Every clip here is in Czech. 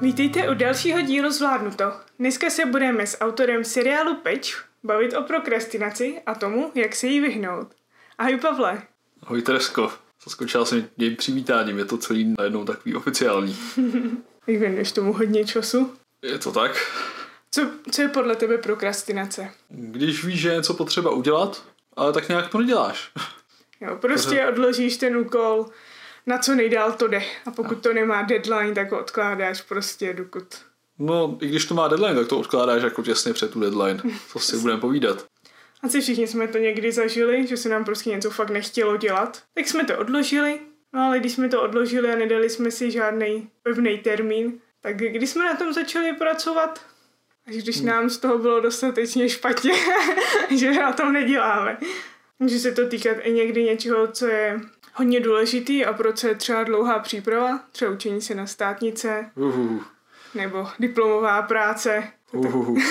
Vítejte u dalšího dílu Zvládnuto. Dneska se budeme s autorem seriálu Peč bavit o prokrastinaci a tomu, jak se jí vyhnout. Ahoj Pavle. Ahoj Teresko. Zaskočila jsem tím přivítáním, je to celý najednou takový oficiální. Jak věnuješ tomu hodně času? Je to tak? Co, co je podle tebe prokrastinace? Když víš, že je něco potřeba udělat, ale tak nějak to neděláš. Jo, prostě odložíš ten úkol, na co nejdál to jde. A pokud to nemá deadline, tak ho odkládáš prostě dokud. No, i když to má deadline, tak to odkládáš jako těsně před tu deadline. Co si budeme povídat. Asi všichni jsme to někdy zažili, že se nám prostě něco fakt nechtělo dělat. Tak jsme to odložili, no ale když jsme to odložili a nedali jsme si žádný pevný termín, tak když jsme na tom začali pracovat, až když nám z toho bylo dostatečně špatně, že na tom neděláme. Může se to týkat i někdy něčeho, co je hodně důležitý a proč je třeba dlouhá příprava, třeba učení se na státnice, Uhuhu. nebo diplomová práce. Uhuhu.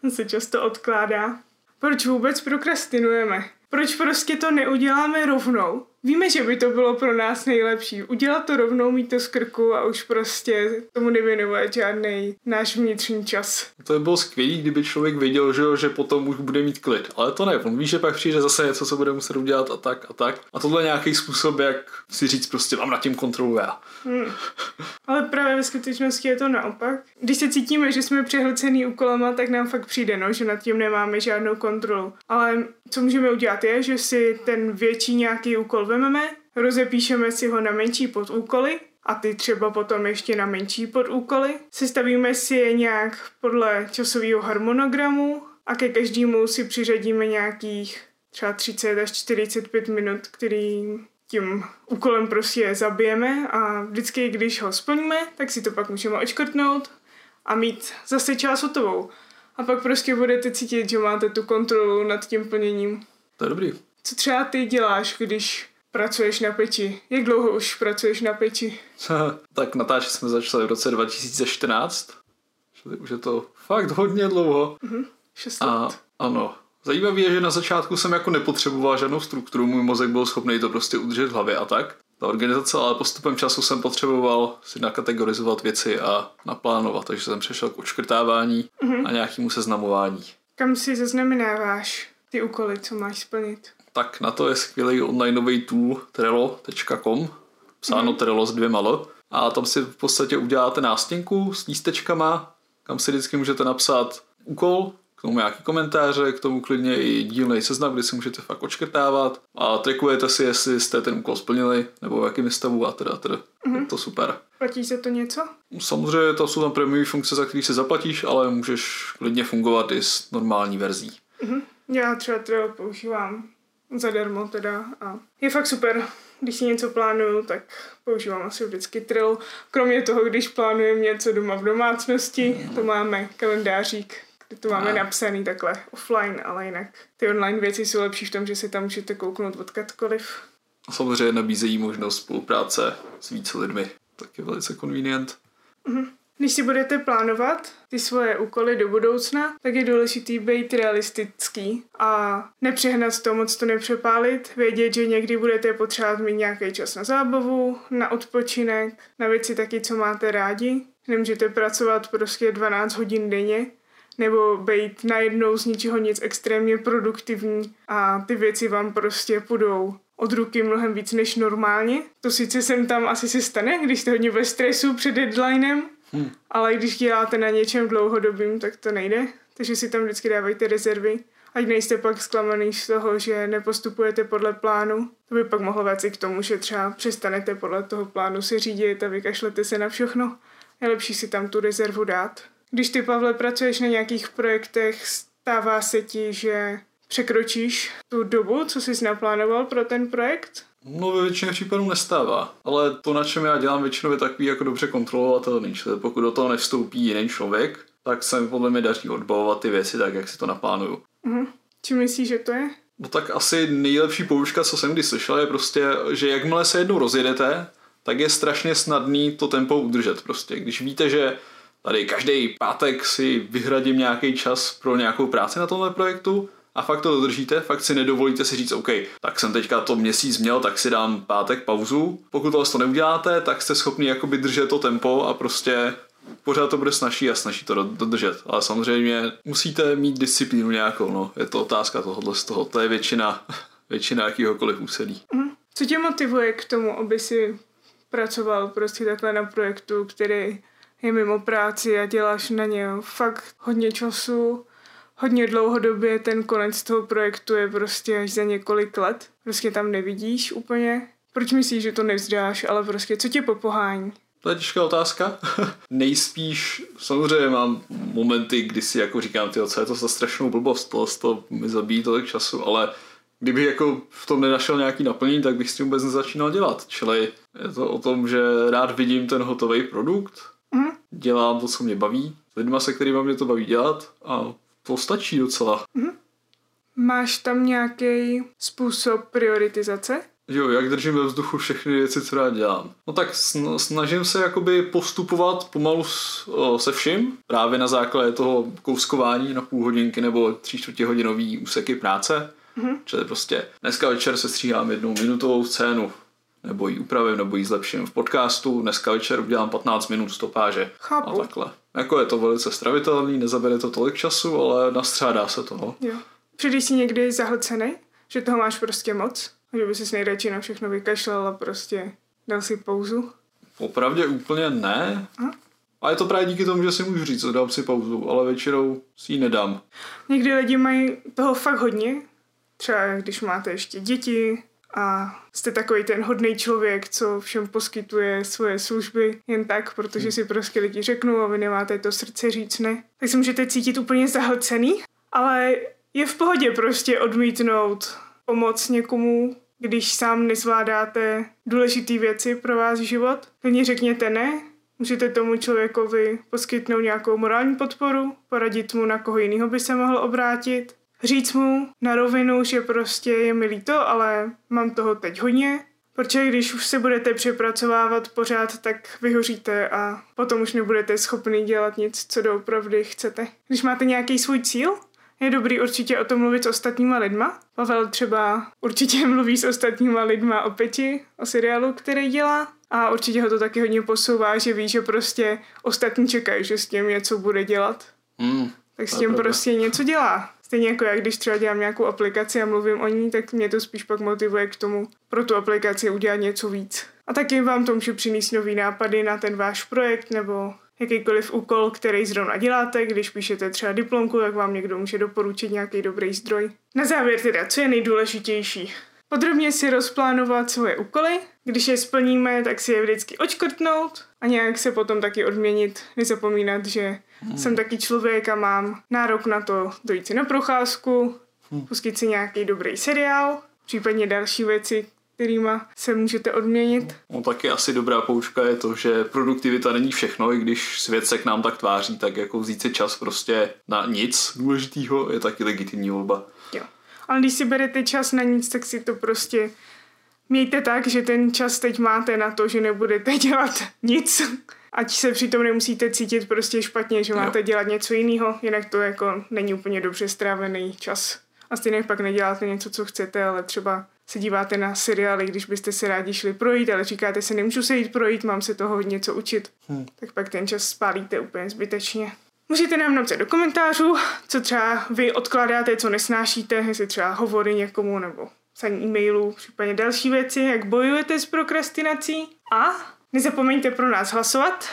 To se často odkládá. Proč vůbec prokrastinujeme? Proč prostě to neuděláme rovnou? Víme, že by to bylo pro nás nejlepší. Udělat to rovnou, mít to z krku a už prostě tomu nevěnovat žádný náš vnitřní čas. To by bylo skvělé, kdyby člověk věděl, že, že potom už bude mít klid. Ale to ne, on ví, že pak přijde zase něco, co bude muset udělat a tak a tak. A tohle je nějaký způsob, jak si říct prostě mám nad tím kontrolu já. Hmm. Ale právě ve skutečnosti je to naopak. Když se cítíme, že jsme přehlcený úkolama, tak nám fakt přijde, no, že nad tím nemáme žádnou kontrolu. Ale co můžeme udělat je, že si ten větší nějaký úkol vememe, rozepíšeme si ho na menší podúkoly a ty třeba potom ještě na menší podúkoly. Sestavíme si je nějak podle časového harmonogramu a ke každému si přiřadíme nějakých třeba 30 až 45 minut, který tím úkolem prostě zabijeme a vždycky, když ho splníme, tak si to pak můžeme očkrtnout a mít zase část hotovou. A pak prostě budete cítit, že máte tu kontrolu nad tím plněním. To je dobrý. Co třeba ty děláš, když pracuješ na peči? Jak dlouho už pracuješ na peči? tak natáčet jsme začali v roce 2014. Čili už je to fakt hodně dlouho. Mhm, šest let. A ano, zajímavé je, že na začátku jsem jako nepotřeboval žádnou strukturu, můj mozek byl schopný to prostě udržet v hlavě a tak. Ta organizace, ale postupem času jsem potřeboval si nakategorizovat věci a naplánovat, takže jsem přešel k odškrtávání a nějakému seznamování. Kam si zaznamenáváš ty úkoly, co máš splnit? Tak na to je skvělý onlineový tool trello.com, psáno Trello s dvěma L. A tam si v podstatě uděláte nástěnku s lístečkama, kam si vždycky můžete napsat úkol, k tomu nějaký komentáře, k tomu klidně i dílný seznam, kde si můžete fakt odškrtávat a trackujete si, jestli jste ten úkol splnili, nebo v jakém stavu a teda, teda. Je to super. Platí se to něco? Samozřejmě to jsou tam prémiové funkce, za které si zaplatíš, ale můžeš klidně fungovat i s normální verzí. Já třeba Trello používám zadarmo teda a je fakt super. Když si něco plánuju, tak používám asi vždycky Trello. Kromě toho, když plánujeme něco doma v domácnosti, to máme kalendářík, kde to máme A. napsaný takhle offline, ale jinak ty online věci jsou lepší v tom, že si tam můžete kouknout odkudkoliv. A samozřejmě nabízejí možnost spolupráce s více lidmi. Tak je velice convenient. Když si budete plánovat ty svoje úkoly do budoucna, tak je důležitý být realistický a nepřehnat to, moc to nepřepálit, vědět, že někdy budete potřebovat mít nějaký čas na zábavu, na odpočinek, na věci taky, co máte rádi. Nemůžete pracovat prostě 12 hodin denně, nebo být najednou z ničeho nic extrémně produktivní a ty věci vám prostě půjdou od ruky mnohem víc než normálně. To sice sem tam asi se stane, když jste hodně ve stresu před deadlinem, Hmm. ale když děláte na něčem dlouhodobým, tak to nejde. Takže si tam vždycky dávejte rezervy. Ať nejste pak zklamaný z toho, že nepostupujete podle plánu. To by pak mohlo vést i k tomu, že třeba přestanete podle toho plánu se řídit a vykašlete se na všechno. Je lepší si tam tu rezervu dát. Když ty, Pavle, pracuješ na nějakých projektech, stává se ti, že překročíš tu dobu, co jsi naplánoval pro ten projekt? No ve většině případů nestává, ale to, na čem já dělám většinou je takový jako dobře kontrolovatelný, čili pokud do toho nevstoupí jiný člověk, tak se mi podle mě daří odbavovat ty věci tak, jak si to naplánuju. Mhm. Či myslíš, že to je? No tak asi nejlepší poučka, co jsem kdy slyšel, je prostě, že jakmile se jednou rozjedete, tak je strašně snadný to tempo udržet prostě. Když víte, že tady každý pátek si vyhradím nějaký čas pro nějakou práci na tomhle projektu a fakt to dodržíte, fakt si nedovolíte si říct, OK, tak jsem teďka to měsíc měl, tak si dám pátek pauzu. Pokud tohle to neuděláte, tak jste schopni jakoby držet to tempo a prostě pořád to bude snažší a snaží to dodržet. Ale samozřejmě musíte mít disciplínu nějakou, no. Je to otázka tohohle z toho. To je většina, většina jakýhokoliv úsilí. Mm. Co tě motivuje k tomu, aby si pracoval prostě takhle na projektu, který je mimo práci a děláš na ně fakt hodně času, hodně dlouhodobě ten konec toho projektu je prostě až za několik let. Prostě tam nevidíš úplně. Proč myslíš, že to nevzdáš, ale prostě co tě popohání? To je těžká otázka. Nejspíš, samozřejmě mám momenty, kdy si jako říkám, ty co je to za strašnou blbost, to, to mi zabíjí tolik času, ale kdybych jako v tom nenašel nějaký naplnění, tak bych s tím vůbec nezačínal dělat. Čili je to o tom, že rád vidím ten hotový produkt, mm. dělám to, co mě baví, s lidma, se kterými mě to baví dělat a to stačí docela. Mm. Máš tam nějaký způsob prioritizace? Jo, jak držím ve vzduchu všechny věci, co rád dělám. No tak snažím se jakoby postupovat pomalu se vším, právě na základě toho kouskování na půl hodinky nebo tři čtvrtě hodinový úseky práce. Mm-hmm. Čili prostě dneska večer se stříhám jednou minutovou scénu, nebo ji upravím, nebo ji zlepším v podcastu. Dneska večer udělám 15 minut stopáže. Chápu. A takhle. Jako je to velice stravitelný, nezabere to tolik času, ale nastřádá se toho. Jo. Přijde jsi někdy zahlcený? Že toho máš prostě moc? Že by si nejradši na všechno vykašlal a prostě dal si pauzu? Opravdě úplně ne. Aha. A je to právě díky tomu, že si můžu říct, dám si pauzu, ale většinou si ji nedám. Někdy lidi mají toho fakt hodně, třeba když máte ještě děti a jste takový ten hodný člověk, co všem poskytuje svoje služby jen tak, protože si prostě lidi řeknou a vy nemáte to srdce říct ne, tak se můžete cítit úplně zahlcený, ale je v pohodě prostě odmítnout pomoc někomu, když sám nezvládáte důležité věci pro vás život. Klidně řekněte ne, můžete tomu člověkovi poskytnout nějakou morální podporu, poradit mu, na koho jiného by se mohl obrátit, říct mu na rovinu, že prostě je mi líto, ale mám toho teď hodně, protože když už se budete přepracovávat pořád, tak vyhoříte a potom už nebudete schopni dělat nic, co doopravdy chcete. Když máte nějaký svůj cíl, je dobrý určitě o tom mluvit s ostatníma lidma. Pavel třeba určitě mluví s ostatníma lidma o Peti, o seriálu, který dělá. A určitě ho to taky hodně posouvá, že ví, že prostě ostatní čekají, že s tím něco bude dělat. Mm, tak s tím prostě něco dělá. Stejně jako já, když třeba dělám nějakou aplikaci a mluvím o ní, tak mě to spíš pak motivuje k tomu pro tu aplikaci udělat něco víc. A taky vám to může přinést nový nápady na ten váš projekt nebo jakýkoliv úkol, který zrovna děláte, když píšete třeba diplomku, tak vám někdo může doporučit nějaký dobrý zdroj. Na závěr teda, co je nejdůležitější? Podrobně si rozplánovat svoje úkoly, když je splníme, tak si je vždycky očkrtnout a nějak se potom taky odměnit. Nezapomínat, že hmm. jsem taky člověk a mám nárok na to dojít si na procházku, hmm. pustit si nějaký dobrý seriál, případně další věci, kterýma se můžete odměnit. No taky asi dobrá poučka je to, že produktivita není všechno, i když svět se k nám tak tváří, tak jako vzít si čas prostě na nic důležitýho je taky legitimní volba. Jo. Ale když si berete čas na nic, tak si to prostě mějte tak, že ten čas teď máte na to, že nebudete dělat nic. Ať se přitom nemusíte cítit prostě špatně, že máte jo. dělat něco jiného, jinak to jako není úplně dobře strávený čas. A stejně pak neděláte něco, co chcete, ale třeba se díváte na seriály, když byste se rádi šli projít, ale říkáte si, nemůžu se jít projít, mám se toho něco učit, hmm. tak pak ten čas spálíte úplně zbytečně. Můžete nám napsat do komentářů, co třeba vy odkládáte, co nesnášíte, jestli třeba hovory někomu nebo psaní e-mailů, případně další věci, jak bojujete s prokrastinací. A nezapomeňte pro nás hlasovat.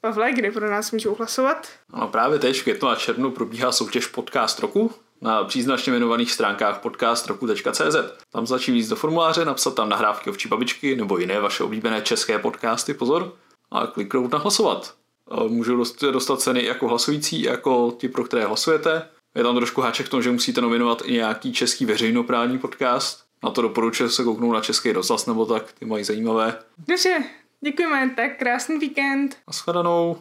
Pavle, kde pro nás můžou hlasovat? Ano, právě teď v květnu a červnu probíhá soutěž Podcast roku na příznačně jmenovaných stránkách podcastroku.cz. Tam začít víc do formuláře, napsat tam nahrávky ovčí babičky nebo jiné vaše oblíbené české podcasty, pozor, a kliknout na hlasovat. Můžou dostat ceny jako hlasující, jako ti, pro které hlasujete. Je tam trošku háček v tom, že musíte nominovat i nějaký český veřejnoprávní podcast. Na to doporučuji se kouknout na český rozhlas nebo tak, ty mají zajímavé. Dobře, děkujeme, tak krásný víkend. Naschledanou.